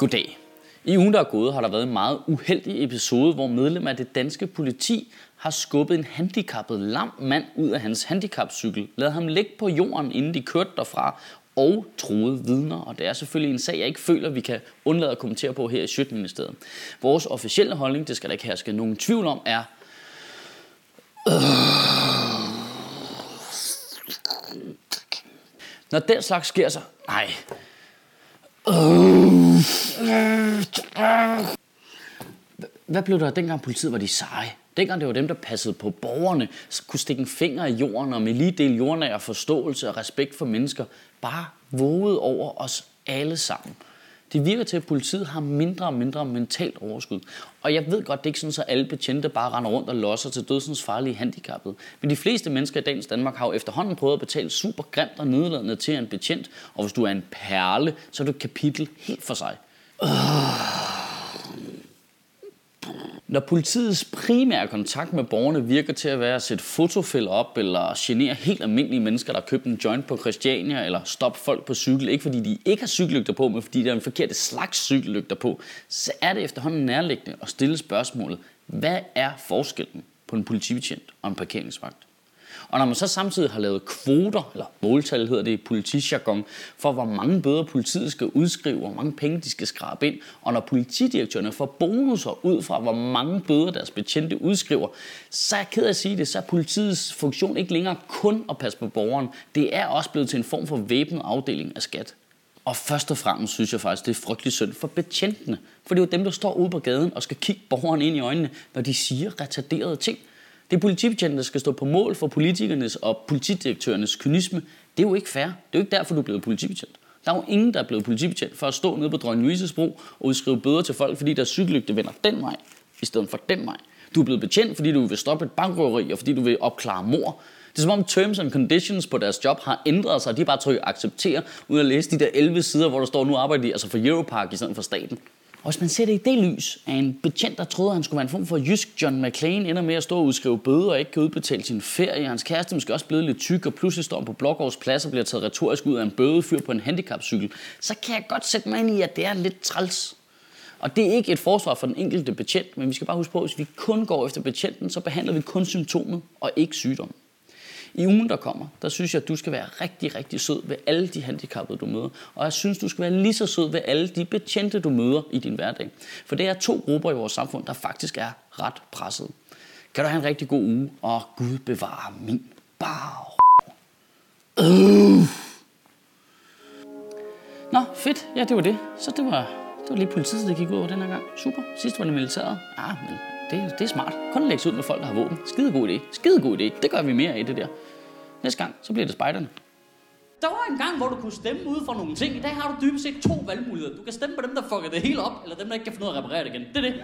Goddag. I ugen, der er gået, har der været en meget uheldig episode, hvor medlemmer af det danske politi har skubbet en handicappet lam mand ud af hans handicapcykel, lavet ham ligge på jorden, inden de kørte derfra, og troede vidner. Og det er selvfølgelig en sag, jeg ikke føler, vi kan undlade at kommentere på her i Sjøtministeriet. Vores officielle holdning, det skal der ikke herske nogen tvivl om, er... Når den slags sker så... Nej. Hvad blev der dengang politiet var de seje? Dengang det var dem, der passede på borgerne, kunne stikke en finger i jorden og med lige del jordnær forståelse og respekt for mennesker, bare vågede over os alle sammen. Det virker til, at politiet har mindre og mindre mentalt overskud. Og jeg ved godt, det er ikke sådan, at alle betjente bare render rundt og losser til dødsens farlige handicappede. Men de fleste mennesker i dagens Danmark har jo efterhånden prøvet at betale super grimt og nedladende til en betjent. Og hvis du er en perle, så er du et kapitel helt for sig. Øh. Når politiets primære kontakt med borgerne virker til at være at sætte fotofælder op, eller genere helt almindelige mennesker, der har købt en joint på Christiania, eller stoppe folk på cykel, ikke fordi de ikke har cykellygter på, men fordi der er en forkert slags cykellygter på, så er det efterhånden nærliggende at stille spørgsmålet, hvad er forskellen på en politibetjent og en parkeringsvagt? Og når man så samtidig har lavet kvoter, eller måltal hedder det i politijargon, for hvor mange bøder politiet skal udskrive, hvor mange penge de skal skrabe ind, og når politidirektørerne får bonusser ud fra, hvor mange bøder deres betjente udskriver, så er jeg ked af at sige det, så er politiets funktion ikke længere kun at passe på borgeren. Det er også blevet til en form for væbnet afdeling af skat. Og først og fremmest synes jeg faktisk, det er frygtelig synd for betjentene. For det er jo dem, der står ude på gaden og skal kigge borgeren ind i øjnene, når de siger retarderede ting. Det er politibetjenten, der skal stå på mål for politikernes og politidirektørernes kynisme. Det er jo ikke fair. Det er jo ikke derfor, du er blevet politibetjent. Der er jo ingen, der er blevet politibetjent for at stå nede på Dronning Louises bro og udskrive bøder til folk, fordi der cykellygte vender den vej, i stedet for den vej. Du er blevet betjent, fordi du vil stoppe et bankrøveri, og fordi du vil opklare mor. Det er som om terms and conditions på deres job har ændret sig, og de bare trykket acceptere, uden at læse de der 11 sider, hvor der står, nu arbejder de altså for Europark i stedet for staten. Og hvis man ser det i det lys, at en betjent, der troede, at han skulle være en form for jysk John McClane, ender med at stå og udskrive bøder og ikke kan udbetale sin ferie. Hans kæreste måske også blevet lidt tyk, og pludselig står han på Blågårds plads og bliver taget retorisk ud af en bødefyr på en handicapcykel. Så kan jeg godt sætte mig ind i, at det er lidt træls. Og det er ikke et forsvar for den enkelte betjent, men vi skal bare huske på, at hvis vi kun går efter betjenten, så behandler vi kun symptomet og ikke sygdommen. I ugen, der kommer, der synes jeg, at du skal være rigtig, rigtig sød ved alle de handicappede, du møder. Og jeg synes, du skal være lige så sød ved alle de betjente, du møder i din hverdag. For det er to grupper i vores samfund, der faktisk er ret presset. Kan du have en rigtig god uge, og Gud bevare min bar. Øh. Nå, fedt. Ja, det var det. Så det var, det var lige politiet, der gik ud over den her gang. Super. Sidst var det militæret. Ja, men det, det er smart. Kun lægge ud med folk, der har våben. Skide god idé. Skide god idé. Det gør vi mere af det der. Næste gang, så bliver det spejderne. Der var en gang, hvor du kunne stemme ud for nogle ting. I dag har du dybest set to valgmuligheder. Du kan stemme på dem, der fucker det hele op, eller dem, der ikke kan finde ud af at reparere det igen. Det er det.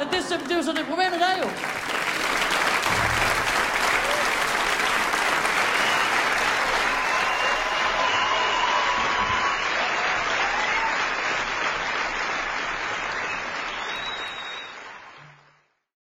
Ja, det, er, det er jo så det problemet der jo.